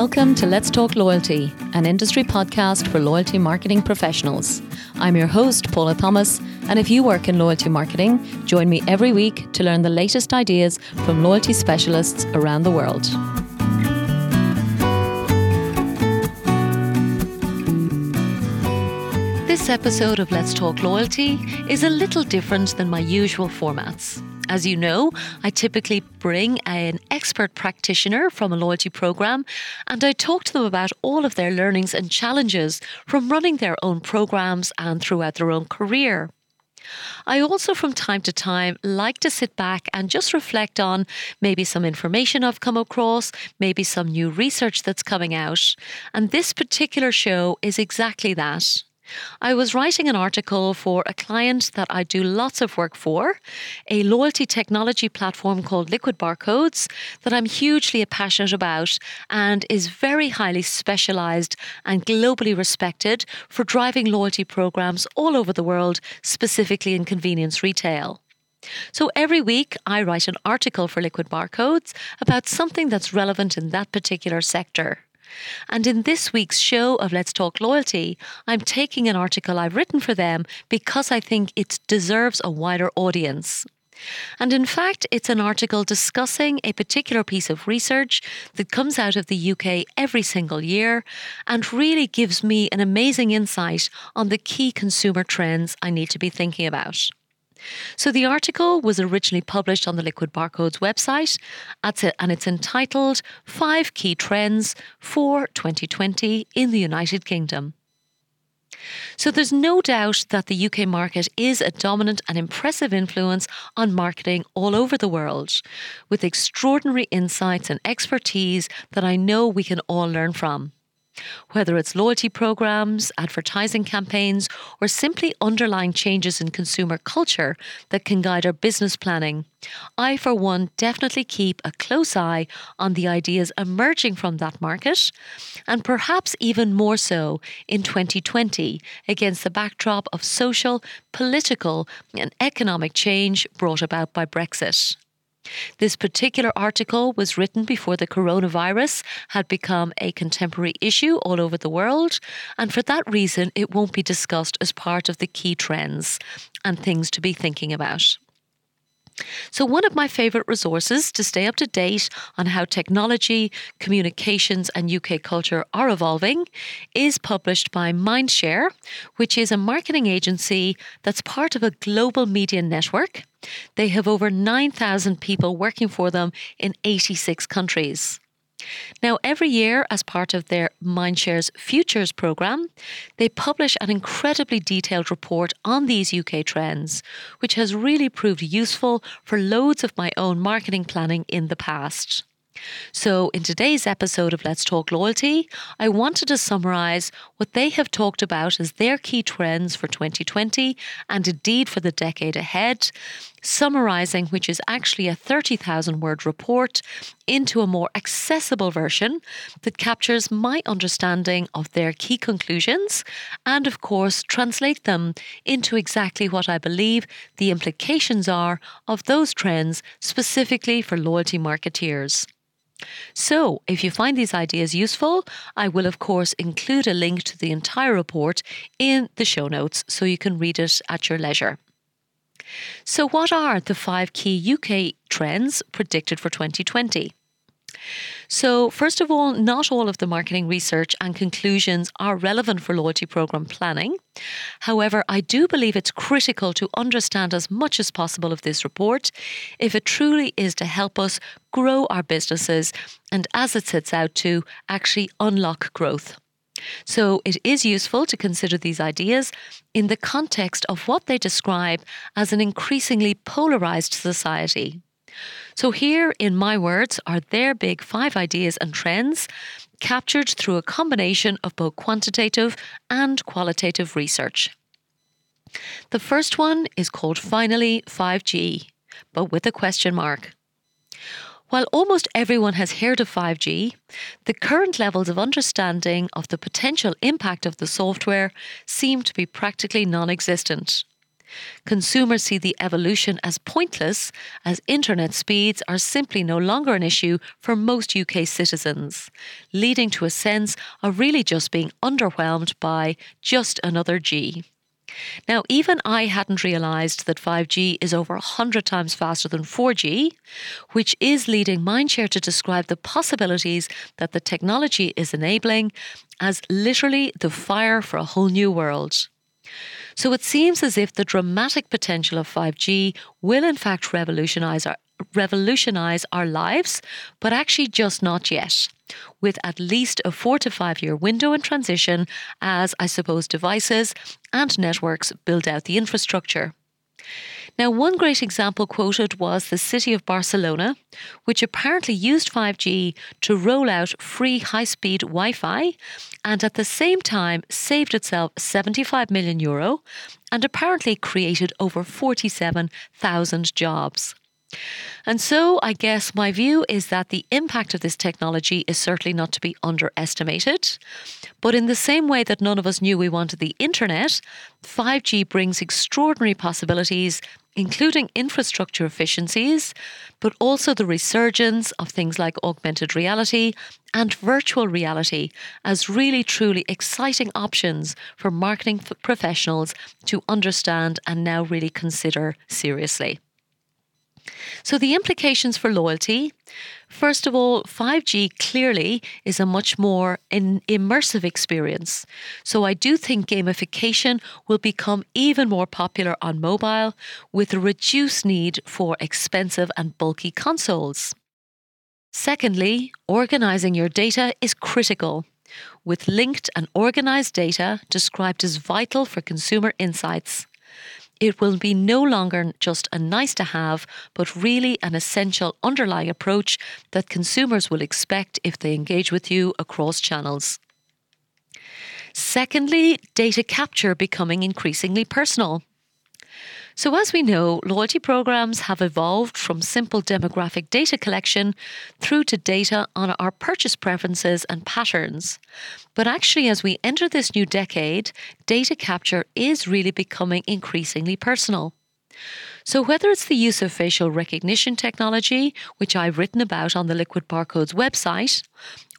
Welcome to Let's Talk Loyalty, an industry podcast for loyalty marketing professionals. I'm your host, Paula Thomas, and if you work in loyalty marketing, join me every week to learn the latest ideas from loyalty specialists around the world. This episode of Let's Talk Loyalty is a little different than my usual formats. As you know, I typically bring an expert practitioner from a loyalty program and I talk to them about all of their learnings and challenges from running their own programs and throughout their own career. I also, from time to time, like to sit back and just reflect on maybe some information I've come across, maybe some new research that's coming out. And this particular show is exactly that. I was writing an article for a client that I do lots of work for, a loyalty technology platform called Liquid Barcodes that I'm hugely passionate about and is very highly specialized and globally respected for driving loyalty programs all over the world, specifically in convenience retail. So every week, I write an article for Liquid Barcodes about something that's relevant in that particular sector. And in this week's show of Let's Talk Loyalty, I'm taking an article I've written for them because I think it deserves a wider audience. And in fact, it's an article discussing a particular piece of research that comes out of the UK every single year and really gives me an amazing insight on the key consumer trends I need to be thinking about. So the article was originally published on the Liquid Barcodes website, and it's entitled Five Key Trends for 2020 in the United Kingdom. So there's no doubt that the UK market is a dominant and impressive influence on marketing all over the world, with extraordinary insights and expertise that I know we can all learn from. Whether it's loyalty programs, advertising campaigns, or simply underlying changes in consumer culture that can guide our business planning, I, for one, definitely keep a close eye on the ideas emerging from that market, and perhaps even more so in 2020 against the backdrop of social, political, and economic change brought about by Brexit. This particular article was written before the coronavirus had become a contemporary issue all over the world, and for that reason, it won't be discussed as part of the key trends and things to be thinking about. So, one of my favourite resources to stay up to date on how technology, communications, and UK culture are evolving is published by Mindshare, which is a marketing agency that's part of a global media network. They have over 9,000 people working for them in 86 countries. Now, every year, as part of their Mindshare's Futures programme, they publish an incredibly detailed report on these UK trends, which has really proved useful for loads of my own marketing planning in the past. So, in today's episode of Let's Talk Loyalty, I wanted to summarise what they have talked about as their key trends for 2020 and indeed for the decade ahead, summarising which is actually a 30,000 word report into a more accessible version that captures my understanding of their key conclusions and, of course, translate them into exactly what I believe the implications are of those trends specifically for loyalty marketeers. So, if you find these ideas useful, I will, of course, include a link to the entire report in the show notes so you can read it at your leisure. So, what are the five key UK trends predicted for 2020? So, first of all, not all of the marketing research and conclusions are relevant for loyalty program planning. However, I do believe it's critical to understand as much as possible of this report if it truly is to help us grow our businesses and, as it sets out to, actually unlock growth. So it is useful to consider these ideas in the context of what they describe as an increasingly polarized society. So, here, in my words, are their big five ideas and trends captured through a combination of both quantitative and qualitative research. The first one is called Finally 5G, but with a question mark. While almost everyone has heard of 5G, the current levels of understanding of the potential impact of the software seem to be practically non existent. Consumers see the evolution as pointless, as internet speeds are simply no longer an issue for most UK citizens, leading to a sense of really just being underwhelmed by just another G. Now, even I hadn't realised that 5G is over 100 times faster than 4G, which is leading Mindshare to describe the possibilities that the technology is enabling as literally the fire for a whole new world. So it seems as if the dramatic potential of 5G will in fact revolutionize our, revolutionize our lives, but actually just not yet, with at least a four to five year window in transition as, I suppose, devices and networks build out the infrastructure. Now, one great example quoted was the city of Barcelona, which apparently used 5G to roll out free high speed Wi Fi and at the same time saved itself 75 million euro and apparently created over 47,000 jobs. And so, I guess my view is that the impact of this technology is certainly not to be underestimated. But in the same way that none of us knew we wanted the internet, 5G brings extraordinary possibilities, including infrastructure efficiencies, but also the resurgence of things like augmented reality and virtual reality as really truly exciting options for marketing professionals to understand and now really consider seriously. So, the implications for loyalty first of all, 5G clearly is a much more immersive experience. So, I do think gamification will become even more popular on mobile with a reduced need for expensive and bulky consoles. Secondly, organizing your data is critical with linked and organized data described as vital for consumer insights it will be no longer just a nice to have, but really an essential underlying approach that consumers will expect if they engage with you across channels. Secondly, data capture becoming increasingly personal. So, as we know, loyalty programs have evolved from simple demographic data collection through to data on our purchase preferences and patterns. But actually, as we enter this new decade, data capture is really becoming increasingly personal. So, whether it's the use of facial recognition technology, which I've written about on the Liquid Barcodes website,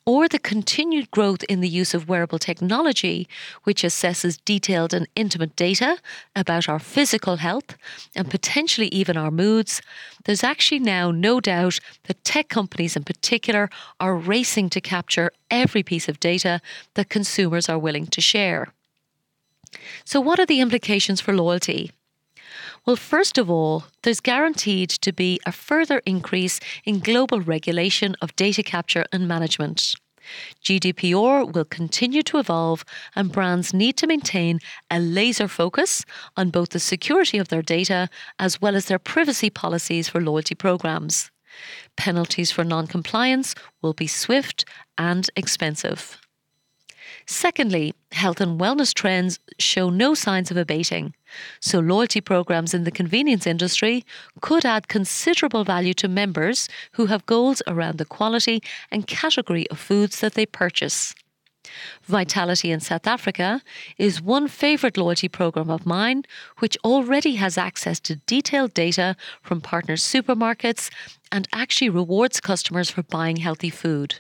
or the continued growth in the use of wearable technology, which assesses detailed and intimate data about our physical health and potentially even our moods, there's actually now no doubt that tech companies in particular are racing to capture every piece of data that consumers are willing to share. So, what are the implications for loyalty? Well, first of all, there's guaranteed to be a further increase in global regulation of data capture and management. GDPR will continue to evolve, and brands need to maintain a laser focus on both the security of their data as well as their privacy policies for loyalty programs. Penalties for non compliance will be swift and expensive. Secondly, health and wellness trends show no signs of abating. So, loyalty programs in the convenience industry could add considerable value to members who have goals around the quality and category of foods that they purchase. Vitality in South Africa is one favourite loyalty program of mine, which already has access to detailed data from partner supermarkets and actually rewards customers for buying healthy food.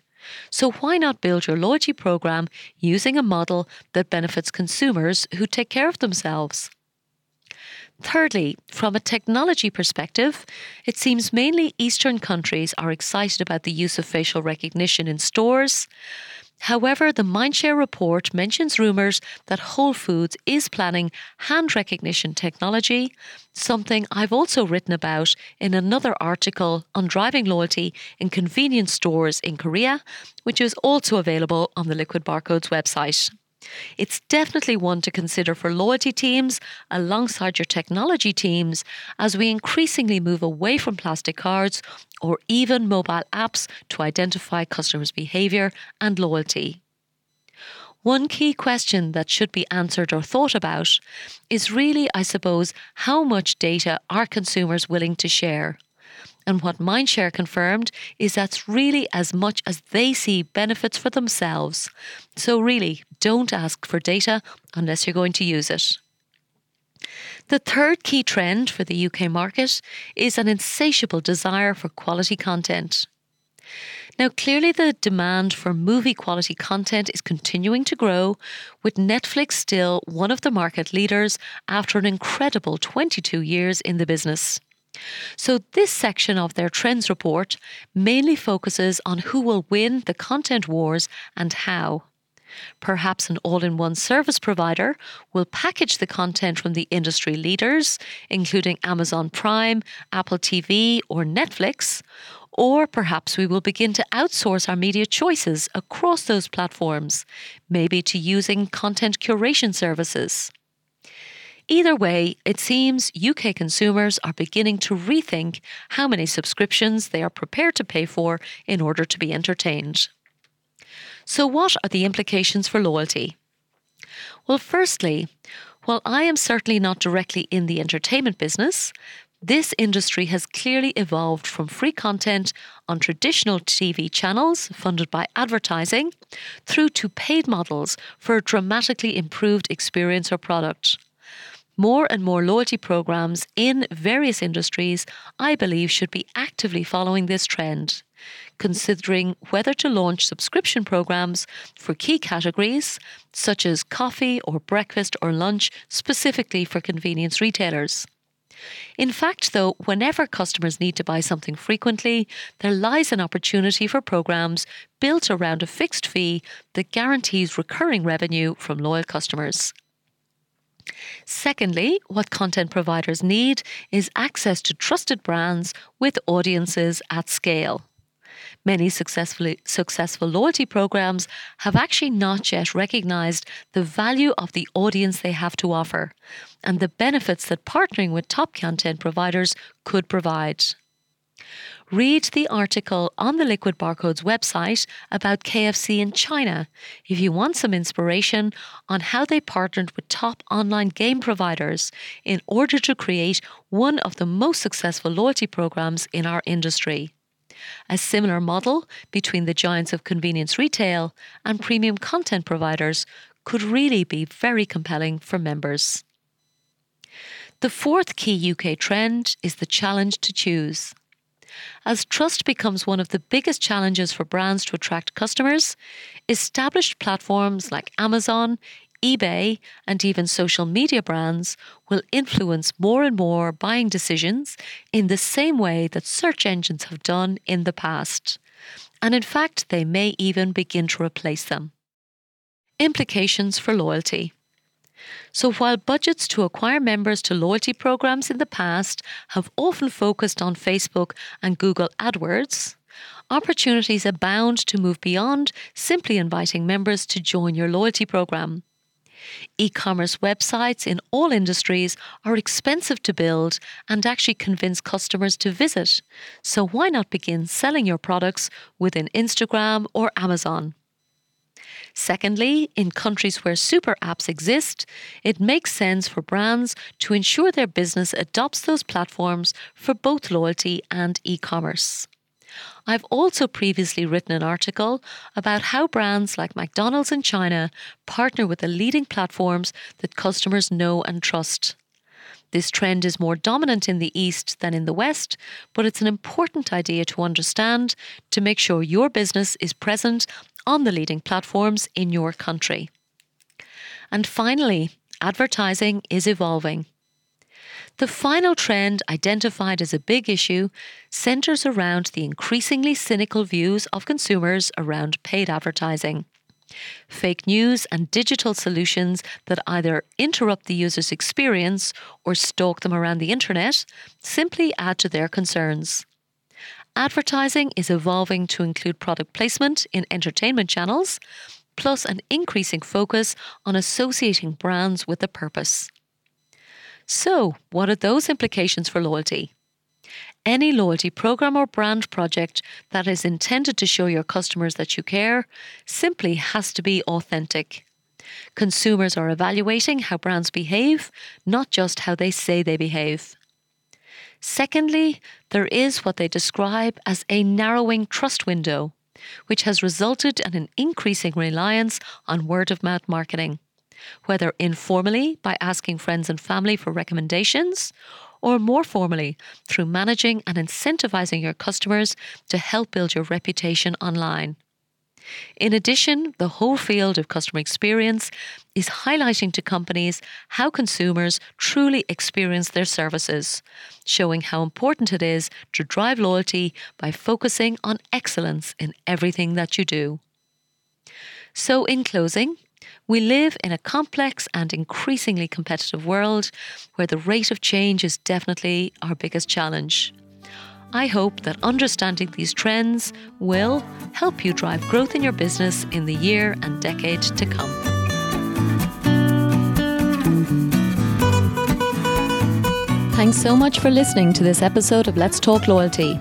So, why not build your loyalty program using a model that benefits consumers who take care of themselves? Thirdly, from a technology perspective, it seems mainly Eastern countries are excited about the use of facial recognition in stores. However, the Mindshare report mentions rumours that Whole Foods is planning hand recognition technology, something I've also written about in another article on driving loyalty in convenience stores in Korea, which is also available on the Liquid Barcodes website. It's definitely one to consider for loyalty teams alongside your technology teams as we increasingly move away from plastic cards or even mobile apps to identify customers' behaviour and loyalty. One key question that should be answered or thought about is really, I suppose, how much data are consumers willing to share? And what Mindshare confirmed is that's really as much as they see benefits for themselves. So, really, don't ask for data unless you're going to use it. The third key trend for the UK market is an insatiable desire for quality content. Now, clearly, the demand for movie quality content is continuing to grow, with Netflix still one of the market leaders after an incredible 22 years in the business. So, this section of their trends report mainly focuses on who will win the content wars and how. Perhaps an all in one service provider will package the content from the industry leaders, including Amazon Prime, Apple TV, or Netflix. Or perhaps we will begin to outsource our media choices across those platforms, maybe to using content curation services. Either way, it seems UK consumers are beginning to rethink how many subscriptions they are prepared to pay for in order to be entertained. So, what are the implications for loyalty? Well, firstly, while I am certainly not directly in the entertainment business, this industry has clearly evolved from free content on traditional TV channels funded by advertising through to paid models for a dramatically improved experience or product. More and more loyalty programs in various industries, I believe, should be actively following this trend, considering whether to launch subscription programs for key categories such as coffee or breakfast or lunch, specifically for convenience retailers. In fact, though, whenever customers need to buy something frequently, there lies an opportunity for programs built around a fixed fee that guarantees recurring revenue from loyal customers. Secondly, what content providers need is access to trusted brands with audiences at scale. Many successfully, successful loyalty programs have actually not yet recognized the value of the audience they have to offer and the benefits that partnering with top content providers could provide. Read the article on the Liquid Barcodes website about KFC in China if you want some inspiration on how they partnered with top online game providers in order to create one of the most successful loyalty programs in our industry. A similar model between the giants of convenience retail and premium content providers could really be very compelling for members. The fourth key UK trend is the challenge to choose. As trust becomes one of the biggest challenges for brands to attract customers, established platforms like Amazon, eBay, and even social media brands will influence more and more buying decisions in the same way that search engines have done in the past. And in fact, they may even begin to replace them. Implications for loyalty. So, while budgets to acquire members to loyalty programs in the past have often focused on Facebook and Google AdWords, opportunities abound to move beyond simply inviting members to join your loyalty program. E commerce websites in all industries are expensive to build and actually convince customers to visit. So, why not begin selling your products within Instagram or Amazon? Secondly, in countries where super apps exist, it makes sense for brands to ensure their business adopts those platforms for both loyalty and e commerce. I've also previously written an article about how brands like McDonald's in China partner with the leading platforms that customers know and trust. This trend is more dominant in the East than in the West, but it's an important idea to understand to make sure your business is present on the leading platforms in your country. And finally, advertising is evolving. The final trend identified as a big issue centres around the increasingly cynical views of consumers around paid advertising. Fake news and digital solutions that either interrupt the user's experience or stalk them around the internet simply add to their concerns. Advertising is evolving to include product placement in entertainment channels, plus an increasing focus on associating brands with a purpose. So, what are those implications for loyalty? Any loyalty program or brand project that is intended to show your customers that you care simply has to be authentic. Consumers are evaluating how brands behave, not just how they say they behave. Secondly, there is what they describe as a narrowing trust window, which has resulted in an increasing reliance on word of mouth marketing. whether informally by asking friends and family for recommendations, or more formally through managing and incentivizing your customers to help build your reputation online. In addition, the whole field of customer experience is highlighting to companies how consumers truly experience their services, showing how important it is to drive loyalty by focusing on excellence in everything that you do. So, in closing, we live in a complex and increasingly competitive world where the rate of change is definitely our biggest challenge. I hope that understanding these trends will help you drive growth in your business in the year and decade to come. Thanks so much for listening to this episode of Let's Talk Loyalty.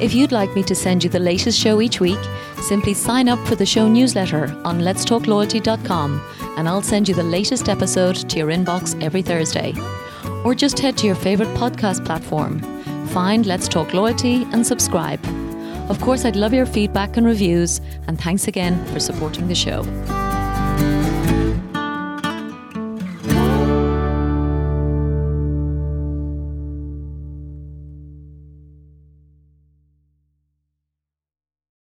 If you'd like me to send you the latest show each week, simply sign up for the show newsletter on letstalkloyalty.com and I'll send you the latest episode to your inbox every Thursday. Or just head to your favourite podcast platform Find Let's Talk Loyalty and subscribe. Of course, I'd love your feedback and reviews, and thanks again for supporting the show.